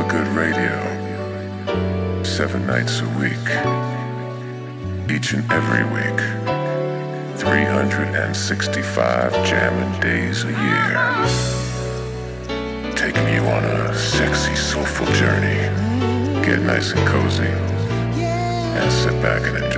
Feel Good Radio. Seven nights a week. Each and every week. 365 jamming days a year. Taking you on a sexy, soulful journey. Get nice and cozy. And sit back and enjoy